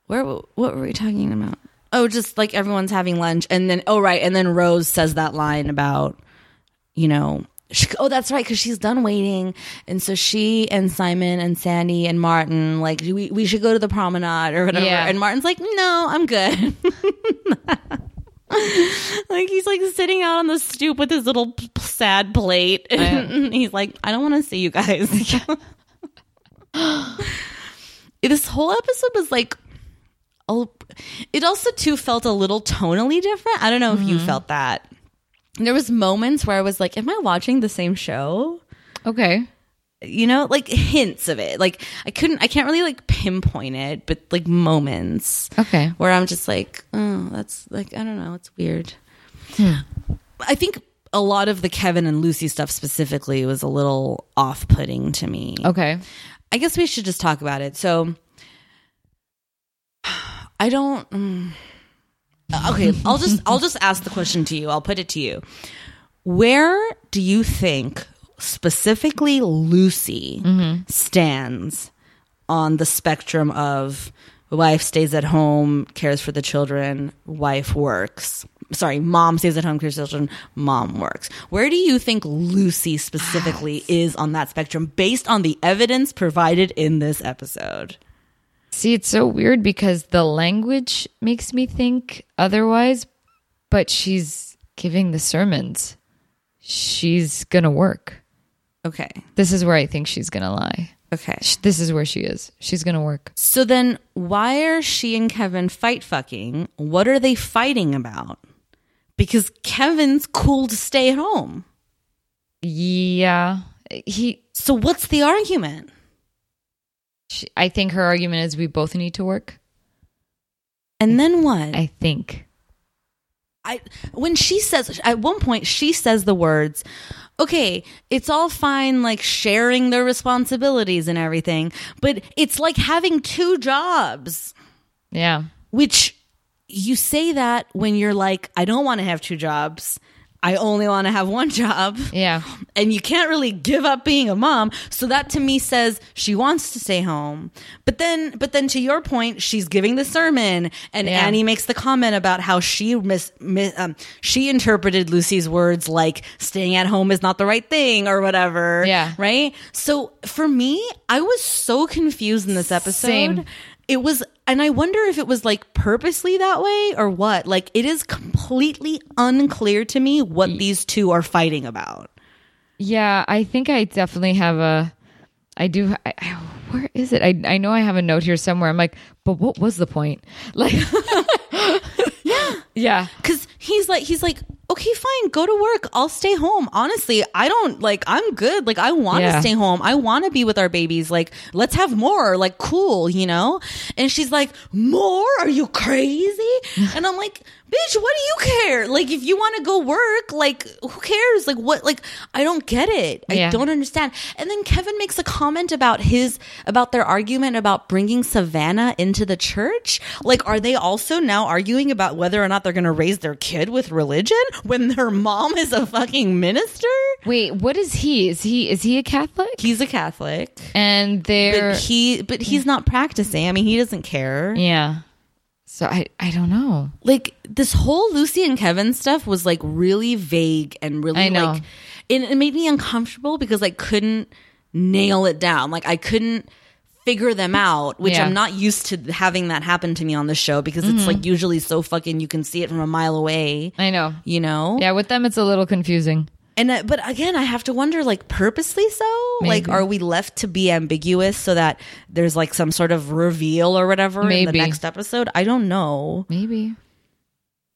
where? What were we talking about? Oh, just like everyone's having lunch, and then oh right, and then Rose says that line about you know. She, oh, that's right, because she's done waiting, and so she and Simon and Sandy and Martin like we we should go to the promenade or whatever. Yeah. And Martin's like, no, I'm good. [LAUGHS] like he's like sitting out on the stoop with his little p- sad plate, [LAUGHS] and he's like, I don't want to see you guys. [LAUGHS] this whole episode was like oh it also too felt a little tonally different i don't know if you mm-hmm. felt that there was moments where i was like am i watching the same show Okay. you know like hints of it like i couldn't i can't really like pinpoint it but like moments Okay. where i'm just like oh that's like i don't know it's weird hmm. i think a lot of the kevin and lucy stuff specifically was a little off-putting to me Okay. I guess we should just talk about it. So, I don't. mm. okay, I'll just I'll just ask the question to you. I'll put it to you. Where do you think specifically Lucy stands on the spectrum of wife stays at home, cares for the children, wife works? Sorry, mom stays at home, cares for the children, mom works. Where do you think Lucy specifically is on that spectrum based on the evidence provided in this episode? See, it's so weird because the language makes me think otherwise, but she's giving the sermons. She's gonna work. Okay. This is where I think she's gonna lie. Okay. This is where she is. She's gonna work. So then why are she and Kevin fight fucking? What are they fighting about? Because Kevin's cool to stay at home. Yeah, he. So what's the argument? She, I think her argument is we both need to work. And then what? I think. I when she says at one point she says the words, "Okay, it's all fine like sharing the responsibilities and everything, but it's like having two jobs." Yeah. Which you say that when you're like, "I don't want to have two jobs. I only want to have one job. Yeah. And you can't really give up being a mom. So that to me says she wants to stay home. But then, but then to your point, she's giving the sermon and Yeah. Annie makes the comment about how she mis, mis, um, she interpreted Lucy's words like staying at home is not the right thing or whatever. Yeah. Right. So for me, I was so confused in this episode. Same. It was, and I wonder if it was like purposely that way or what. Like, it is completely unclear to me what these two are fighting about. Yeah, I think I definitely have a. I do. I, I, where is it? I I know I have a note here somewhere. I'm like, but what was the point? Like, [LAUGHS] [LAUGHS] yeah, yeah, Cause he's like, he's like, okay, fine, go to work. I'll stay home. Honestly, I don't like, I'm good. Like, I want to Yeah. stay home. I want to be with our babies. Like, let's have more. Like, cool, you know? And she's like, more? Are you crazy? [LAUGHS] and I'm like, bitch, what do you care? Like, if you want to go work, like, who cares? Like, what? Like, I don't get it. I don't understand. And then Kevin makes a comment about his, about their argument about bringing Savannah into the church. Like, are they also now arguing about whether or not they're going to raise their kid with religion when their mom is a fucking minister? Wait, what is he? Is he is he a Catholic? He's a Catholic, And they're but he, but he's not practicing. I mean, he doesn't care. yeah. So I I don't know. like this whole Lucy and Kevin stuff was like really vague and really I know. like it, it made me uncomfortable because I couldn't nail it down. Like I couldn't figure them out, which Yeah. I'm not used to having that happen to me on the show because it's mm-hmm. like usually so fucking you can see it from a mile away. I know. You know? Yeah, with them it's a little confusing. And uh, but again, I have to wonder like purposely so? Like are we left to be ambiguous so that there's like some sort of reveal or whatever in the next episode? I don't know. Maybe.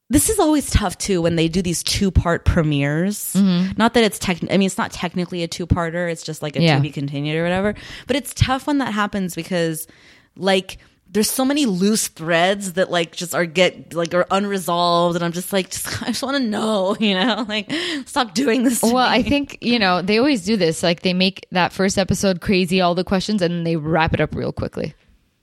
This is always tough too when they do these two part premieres. Not that it's tech. I mean, it's not technically a two parter. It's just like a Yeah. to be continued or whatever. But it's tough when that happens because, like, there's so many loose threads that like just are get like are unresolved, and I'm just like, just, [LAUGHS] I just want to know, [LAUGHS] you know, like stop doing this. Well. I think, you know, they always do this. Like they make that first episode crazy, all the questions, and they wrap it up real quickly.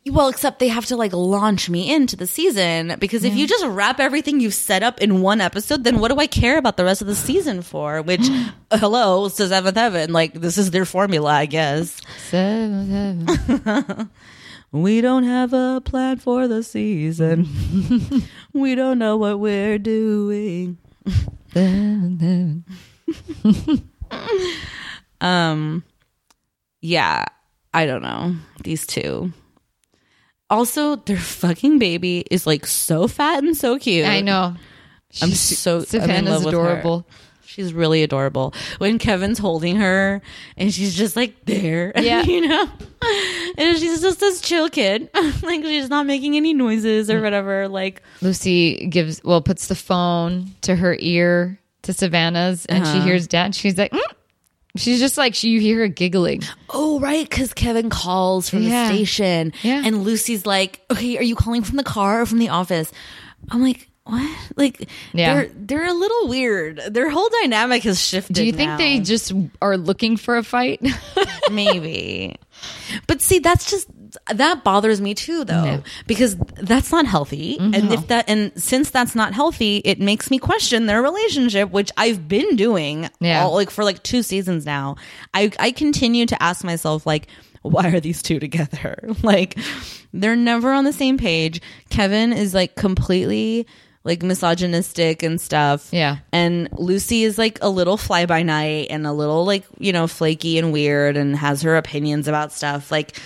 Well, except they have to like launch me into the season because if you just wrap everything you've set up in one episode, then what do I care about the rest of the [SIGHS] season for? Which, uh, hello, says Seventh Heaven. Like, this is their formula, I guess. Seven, seven. [LAUGHS] We don't have a plan for the season. [LAUGHS] we don't know what we're doing. seven, [LAUGHS] seven. Um, yeah, I don't know. These two. Also, their fucking baby is like so fat and so cute. I know. I'm She's- so I'm in Savannah's love with her. adorable. She's really adorable. When Kevin's holding her and she's just like there, [LAUGHS] Yeah. you know, and she's just this chill kid, [LAUGHS] like she's not making any noises or whatever. Like, Lucy gives well puts the phone to her ear to Savannah's, and Uh-huh. she hears dad. She's like, "Mm." she's just like she you hear her giggling. oh right, because Kevin calls from Yeah. the station, Yeah. and Lucy's like, okay, are you calling from the car or from the office? I'm like. What? Like, Yeah. they're they're a little weird. Their whole dynamic has shifted. Do you think now. they just are looking for a fight? [LAUGHS] maybe but see that's just that bothers me too though Yeah. because that's not healthy and mm-hmm. if that and since that's not healthy it makes me question their relationship which i've been doing Yeah. all, like for like two seasons now i i continue to ask myself like why are these two together [LAUGHS] like they're never on the same page kevin is like completely like misogynistic and stuff Yeah. and Lucy is like a little fly by night and a little like, you know, flaky and weird and has her opinions about stuff. Like,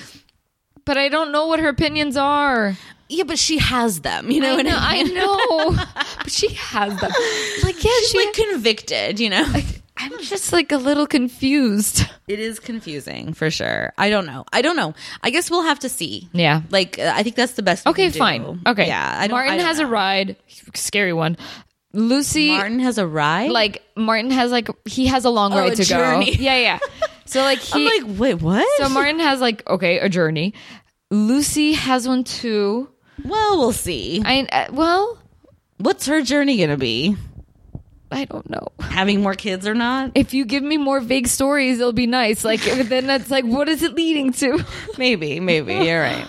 but I don't know what her opinions are. yeah, but she has them, you know I what know, I I know. [LAUGHS] but she has them. Like, yeah, she's She- like convicted, you know? I'm just like a little confused. [LAUGHS] It is confusing for sure. I don't know. I don't know. I guess we'll have to see. Yeah. Like, uh, I think that's the best. Okay, fine. Okay. Yeah. I Martin I has a ride. Scary one. Lucy Martin has a ride? like Martin has like he has a long Oh, ride a to journey. go. [LAUGHS] Yeah, yeah. So like [LAUGHS] he I'm like, wait, what? so Martin has like okay, a journey. Lucy has one too. well, we'll see. I uh, well, What's her journey going to be? I don't know. Having more kids or not? If you give me more vague stories, it'll be nice. Like [LAUGHS] then that's like what is it leading to? [LAUGHS] Maybe, maybe. You're right.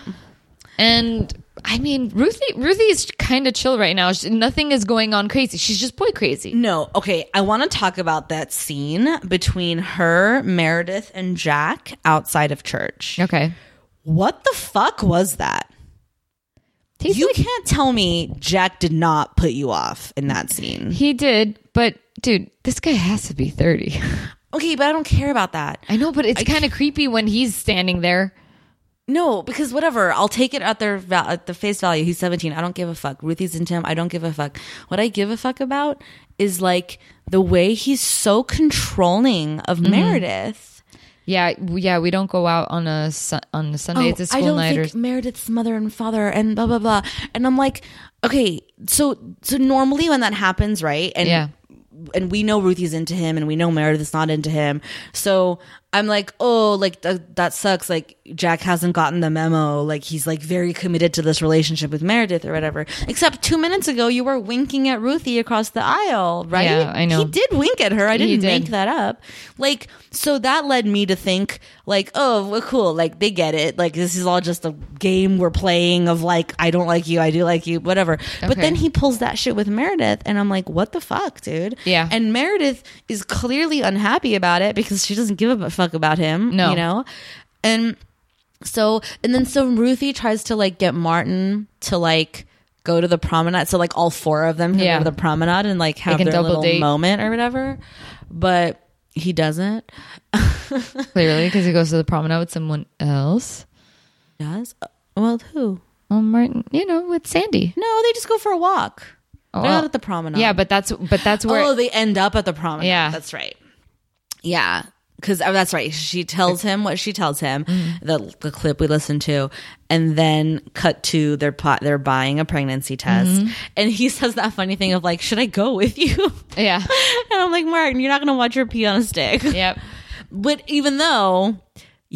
And I mean, Ruthie Ruthie is kind of chill right now. She, nothing is going on crazy. She's just boy crazy. No, okay. I want to talk about that scene between her, Meredith, and Jack outside of church. Okay. What the fuck was that? You like- can't tell me Jack did not put you off in that scene. He did, but dude, this guy has to be 30. [LAUGHS] Okay, but I don't care about that. I know, but it's kind of creepy when he's standing there. No, because whatever, I'll take it at their val- at the face value. He's 17. I don't give a fuck. Ruthie's into him. I don't give a fuck. What I give a fuck about is like the way he's so controlling of Mm-hmm. Meredith. Yeah, yeah, we don't go out on a su- on a Sunday. it's a Oh, I school don't night or think Meredith's mother and father and blah blah blah. And I'm like, okay, so so normally when that happens, right? And Yeah. and we know Ruthie's into him, and we know Meredith's not into him. So I'm like, oh, like th- that sucks. Like Jack hasn't gotten the memo. Like he's like very committed to this relationship with Meredith or whatever. Except two minutes ago, you were winking at Ruthie across the aisle, right? Yeah, I know. He did wink at her. I didn't did. make that up. Like, so that led me to think, like, oh, well, cool. Like, they get it. Like, this is all just a game we're playing of like, I don't like you, I do like you, whatever. But then he pulls that shit with Meredith, and I'm like, what the fuck, dude? Yeah. And Meredith is clearly unhappy about it because she doesn't give a fuck about him. No. You know? And so, and then so Ruthie tries to like get Martin to like, Go to the promenade, so like all four of them can Yeah. go to the promenade and like have their little date. moment or whatever. But he doesn't. [LAUGHS] clearly because he goes to the promenade with someone else. Does uh, well who? Oh, Martin, you know, with Sandy. No, they just go for a walk. They're oh. not at the promenade. Yeah, but that's but that's where oh, they end up at the promenade. Yeah. that's right. Yeah, because that's right. She tells him what she tells him. Mm-hmm. The the clip we listened to, and then cut to their pot. They're buying a pregnancy test, Mm-hmm. and he [LAUGHS] says that funny thing of like, "Should I go with you?" yeah, [LAUGHS] and I'm like, Martin, you're not going to watch her pee on a stick. yep, [LAUGHS] But even though,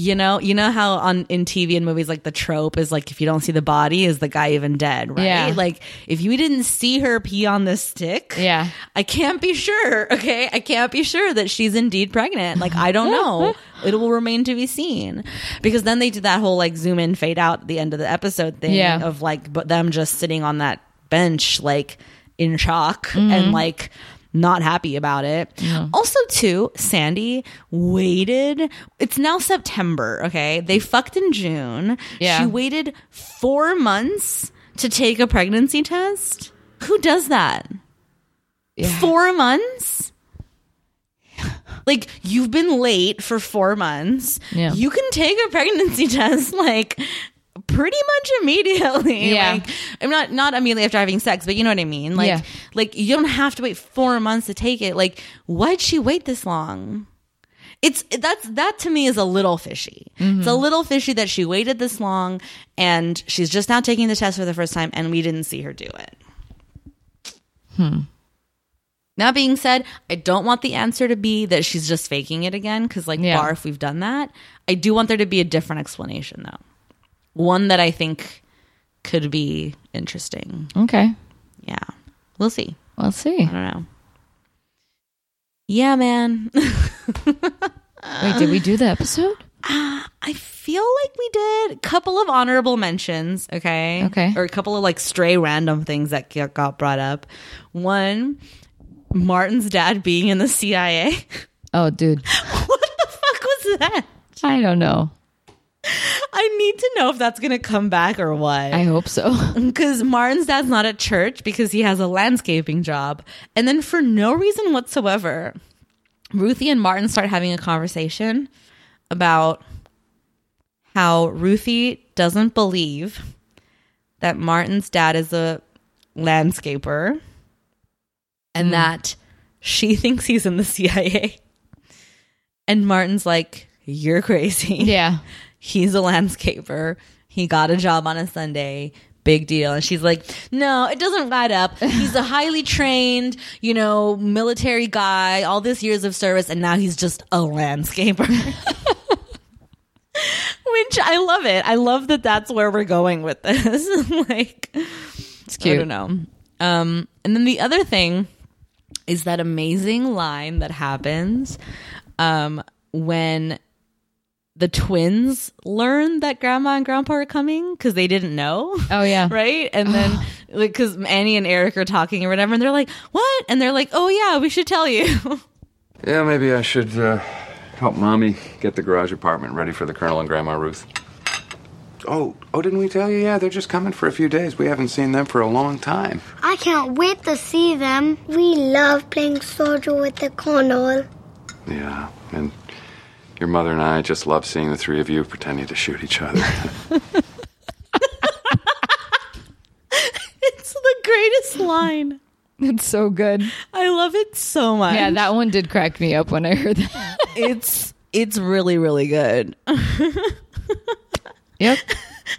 you know, you know how on in TV and movies, like the trope is like if you don't see the body, is the guy even dead, right? Yeah. Like if you didn't see her pee on this stick, Yeah. I can't be sure. [LAUGHS] Okay, I can't be sure that she's indeed pregnant. Like I don't know. [LAUGHS] it will remain to be seen because then they did that whole like zoom in, fade out at the end of the episode thing Yeah. of like but them just sitting on that bench like in shock Mm-hmm. and like not happy about it. Also, too, Sandy waited. It's now September. Okay, they fucked in June. Yeah. she waited four months to take a pregnancy test. Who does that? Four months. Like you've been late for four months. Yeah. You can take a pregnancy [LAUGHS] test like pretty much immediately. [LAUGHS] Yeah. Like I'm not not immediately after having sex, but you know what I mean. Like Yeah. like you don't have to wait four months to take it. Like why'd she wait this long? It's that's that to me is a little fishy. It's a little fishy that she waited this long and she's just now taking the test for the first time and we didn't see her do it. Hmm. That being said, I don't want the answer to be that she's just faking it again because, like, Yeah. barf, we've done that. I do want there to be a different explanation, though. One that I think could be interesting. okay, Yeah. We'll see. we'll see. I don't know. Yeah, man. [LAUGHS] Wait, did we do the episode? Uh, I feel like we did a couple of honorable mentions, okay? Okay. Or a couple of like stray random things that got brought up. One, Martin's dad being in the CIA. Oh, dude, [LAUGHS] what the fuck was that? I don't know. I need to know if that's going to come back or what. I hope so. [LAUGHS] Because Martin's dad's not at church because he has a landscaping job. And then for no reason whatsoever, Ruthie and Martin start having a conversation about how Ruthie doesn't believe that Martin's dad is a landscaper and mm-hmm. that she [LAUGHS] thinks he's in the CIA. And Martin's like, You're crazy. yeah, [LAUGHS] he's a landscaper. He got a job on a Sunday. Big deal. And she's like, no, it doesn't add up. He's a highly trained, you know, military guy, all this years of service, and now he's just a landscaper. [LAUGHS] Which I love it. I love that that's where we're going with this. [LAUGHS] like, it's cute. I don't know. Um, and then the other thing is that amazing line that happens um, when the twins learn that grandma and grandpa are coming because they didn't know. Oh yeah, [LAUGHS] Right. And then [SIGHS] like because Annie and Eric are talking or whatever, and they're like, "What?" And they're like, "Oh yeah, we should tell you." [LAUGHS] Yeah, maybe I should uh, help Mommy get the garage apartment ready for the Colonel and Grandma Ruth. Oh, oh, didn't we tell you? Yeah, they're just coming for a few days. We haven't seen them for a long time. I can't wait to see them. We love playing soldier with the colonel. Yeah, and your mother and I just love seeing the three of you pretending to shoot each other. [LAUGHS] it's the greatest line. It's so good. I love it so much. Yeah, that one did crack me up when I heard that. [LAUGHS] it's it's really really good. [LAUGHS] yep.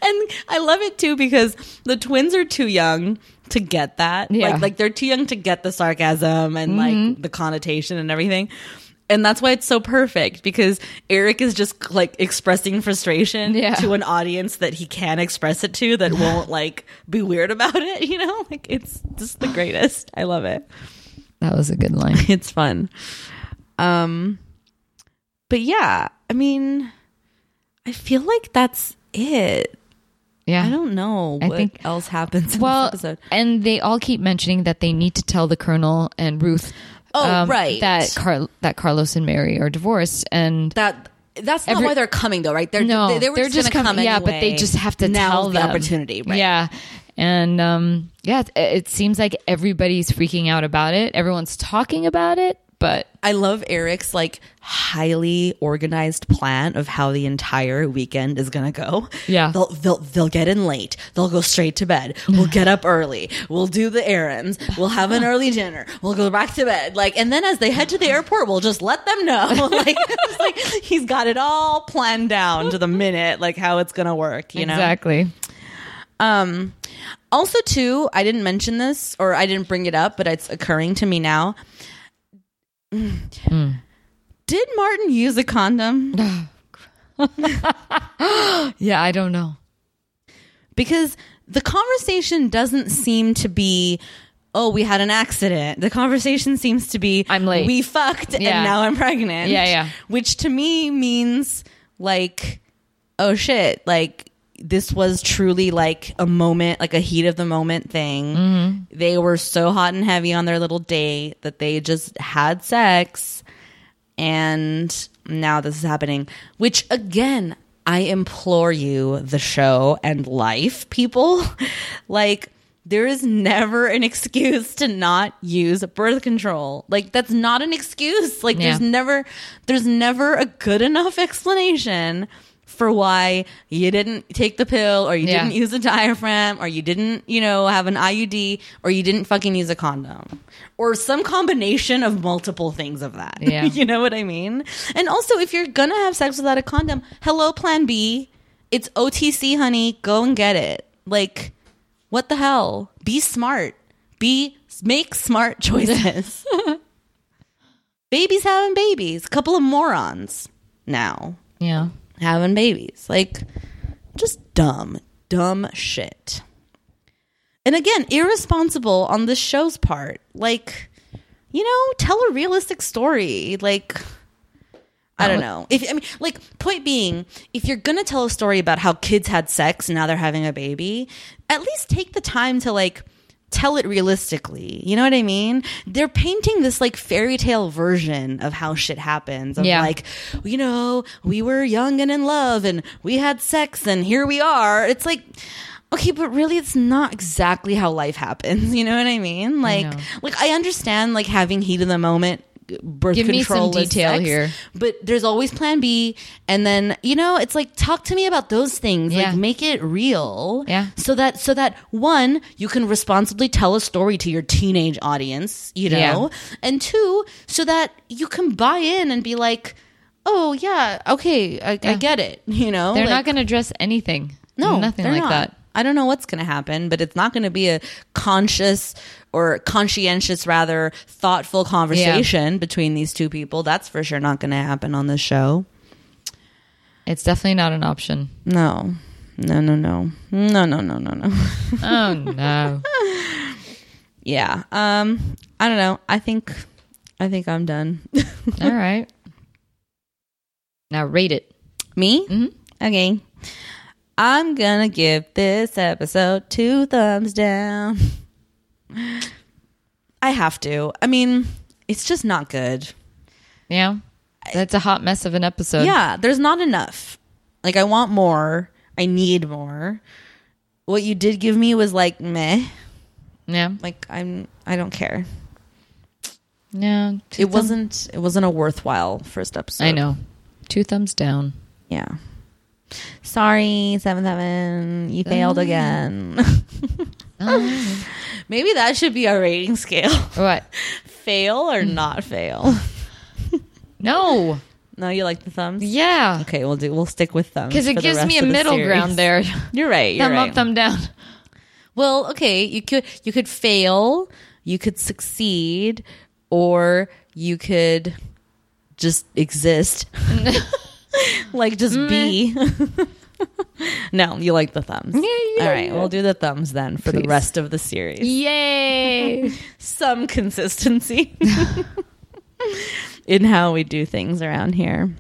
and I love it too because the twins are too young to get that. Yeah. Like like they're too young to get the sarcasm and like mm-hmm. the connotation and everything. And that's why it's so perfect because Eric is just like expressing frustration Yeah. to an audience that he can express it to that won't [LAUGHS] like be weird about it, you know? Like it's just the greatest. I love it. That was a good line. [LAUGHS] It's fun. Um but yeah, I mean I feel like that's it. Yeah. I don't know I what think- else happens in well, this episode. and they all keep mentioning that they need to tell the colonel and Ruth. Um, Oh, right. That Car- that Carlos and Mary are divorced, and That that's not Every- why they're coming though, right? They're no, they, they were are just, just coming. come yeah, but they just have to Now's tell the them opportunity, right? Yeah, and um, yeah, it, it seems like everybody's freaking out about it. Everyone's talking about it, but I love Eric's like highly organized plan of how the entire weekend is gonna go. Yeah. they'll they'll they'll get in late. They'll go straight to bed. We'll get up early. We'll do the errands. We'll have an early dinner. We'll go back to bed. Like, and then as they head to the airport, we'll just let them know. [LAUGHS] like, [LAUGHS] like he's got it all planned down to the minute, like how it's gonna work. You know exactly. Um, also, too, I didn't mention this or I didn't bring it up, but it's occurring to me now. Mm. Did Martin use a condom? [LAUGHS] Yeah, I don't know. Because the conversation doesn't seem to be, oh, we had an accident. The conversation seems to be, I'm late. We fucked Yeah. and now I'm pregnant. Yeah, yeah. Which to me means like, oh shit, like this was truly like a moment, like a heat of the moment thing. Mm-hmm. They were so hot and heavy on their little date that they just had sex and now this is happening which again i implore you the show and life people [LAUGHS] like there is never an excuse to not use birth control like that's not an excuse like there's never there's never a good enough explanation for why you didn't take the pill or you Yeah. didn't use a diaphragm or you didn't you know have an iud or you didn't fucking use a condom or some combination of multiple things of that Yeah. [LAUGHS] you know what I mean? And also, if you're gonna have sex without a condom, hello, plan B. It's OTC, honey. Go and get it. Like, what the hell? Be smart. Be make smart [LAUGHS] choices. [LAUGHS] babies having babies. A couple of morons now Yeah. Having babies. Like, just dumb, dumb shit. And again, irresponsible on this show's part. Like, you know, tell a realistic story. Like, I don't know. If I mean, like, point being, if you're gonna tell a story about how kids had sex and now they're having a baby, at least take the time to like tell it realistically. You know what I mean? They're painting this like fairy tale version of how shit happens. Of Yeah. like, you know, we were young and in love and we had sex and here we are. It's like Okay, but really it's not exactly how life happens. [LAUGHS] You know what I mean? Like know. like I understand like having heat of the moment birth Give me some detail sex, here. But there's always plan B and then, you know, it's like talk to me about those things. Yeah. Like make it real. Yeah. So that so that one, you can responsibly tell a story to your teenage audience, you know? Yeah. And two, so that you can buy in and be like, "Oh, yeah, okay, I, I get it." [LAUGHS] You know? They're Like- not going to address anything. no, nothing like not. that. I don't know what's going to happen, but it's not going to be a conscious or conscientious, rather thoughtful conversation between these two people. That's for sure not going to happen on this show. It's definitely not an option. No, no, no, no, no, no, no, no, no. [LAUGHS] Oh no. [LAUGHS] yeah. Um. I don't know. I think. I think I'm done. [LAUGHS] All right. Now rate it. Me? Okay. I'm gonna give this episode two thumbs down. I have to. I mean, it's just not good. Yeah. That's a hot mess of an episode. Yeah, there's not enough. Like I want more. I need more. What you did give me was like meh. Yeah. Like I'm I don't care. Yeah. It wasn't it wasn't a worthwhile first episode. I know. Two thumbs down. Yeah. Sorry, seven seven. You failed again. [LAUGHS] [LAUGHS] Maybe that should be our rating scale. What? [LAUGHS] fail or not fail. [LAUGHS] No. No, you like the thumbs? Yeah. Okay, we'll do. We'll stick with thumbs Because it gives me a the middle ground there. You're right. You're thumb right. up, thumb down. Well, okay, you could you could fail, you could succeed, or you could just exist. like just be. Mm. [LAUGHS] no, you like the thumbs. Yeah, yeah, All right, yeah. we'll do the thumbs then for the rest of the series. Yay. [LAUGHS] Some consistency [LAUGHS] in how we do things around here.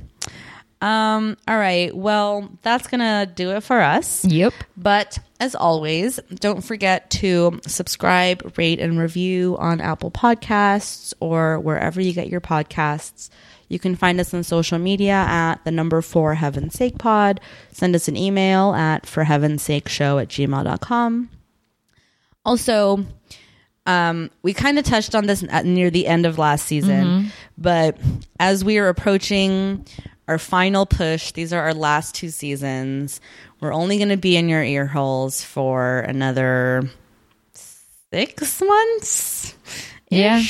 Um, all right. Well, that's going to do it for us. yep. But as always, don't forget to subscribe, rate, and review on Apple Podcasts or wherever you get your podcasts. You can find us on social media at the number four heaven's sake pod. Send us an email at for heaven's sake show at gmail.com. Also, um, we kind of touched on this at near the end of last season, but as we are approaching our final push, these are our last two seasons. We're only going to be in your ear holes for another six months. Yeah.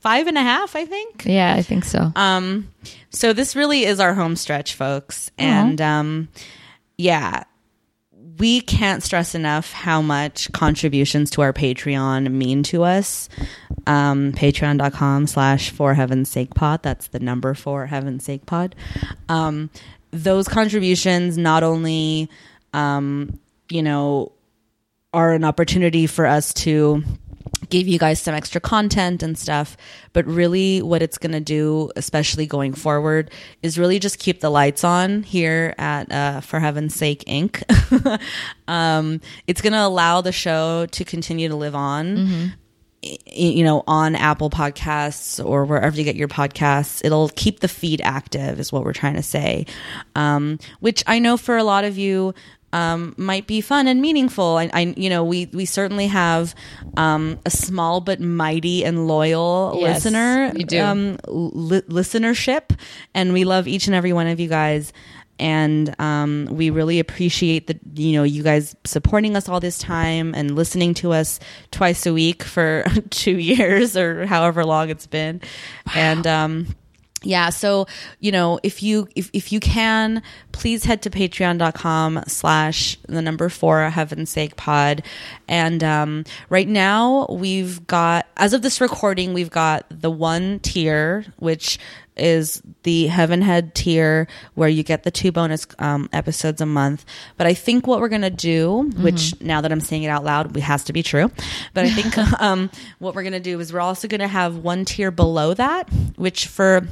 Five and a half, I think. Yeah, I think so. Um, so this really is our home stretch, folks. And um, yeah, we can't stress enough how much contributions to our Patreon mean to us. Um, Patreon.com slash for heaven's sake pod. That's the number for heaven's sake pod. Um, those contributions not only, um, you know, are an opportunity for us to give you guys some extra content and stuff. But really, what it's going to do, especially going forward, is really just keep the lights on here at uh, For Heaven's Sake Inc. [LAUGHS] um, it's going to allow the show to continue to live on. y- You know, on Apple Podcasts or wherever you get your podcasts, it'll keep the feed active, is what we're trying to say. Um, which I know for a lot of you, um, might be fun and meaningful. I, I, you know, we we certainly have um, a small but mighty and loyal Yes, listener, we do. Um, li- listenership, and we love each and every one of you guys. And um, we really appreciate the you know you guys supporting us all this time and listening to us twice a week for [LAUGHS] two years or however long it's been, and. Yeah so you know if you if, if you can please head to patreon.com slash the number four heaven's sake pod. And um, right now we've got as of this recording we've got the one tier which is the heaven head tier where you get the two bonus um, episodes a month. But i think what we're gonna do which now that i'm saying it out loud it has to be true but i think [LAUGHS] um, what we're gonna do is we're also gonna have one tier below that which for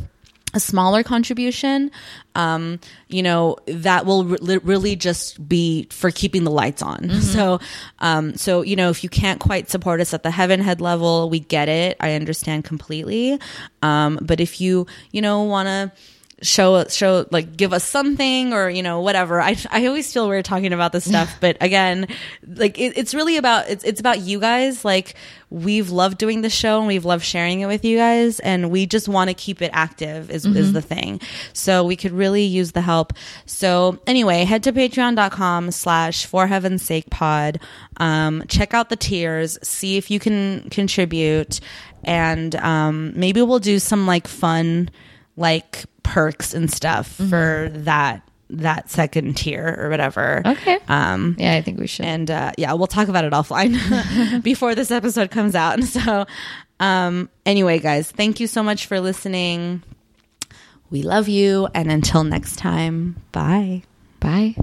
a smaller contribution, um, you know, that will re- really just be for keeping the lights on. [LAUGHS] So, um, so, you know, if you can't quite support us at the heaven head level, we get it. I understand completely. Um, but if you, you know, want to, show show like give us something or you know whatever. I i always feel weird talking about this stuff [LAUGHS] but again like it, it's really about it's it's about you guys. Like we've loved doing the show and we've loved sharing it with you guys and we just want to keep it active is is the thing. So we could really use the help. So anyway head to patreon.com slash for heaven's sake pod. Um check out the tiers see if you can contribute and um maybe we'll do some like fun like perks and stuff for that that second tier or whatever. Okay. Um yeah, I think we should. and uh yeah, we'll talk about it offline [LAUGHS] [LAUGHS] before this episode comes out. And [LAUGHS] So um anyway, guys, thank you so much for listening. We love you and until next time, bye. Bye.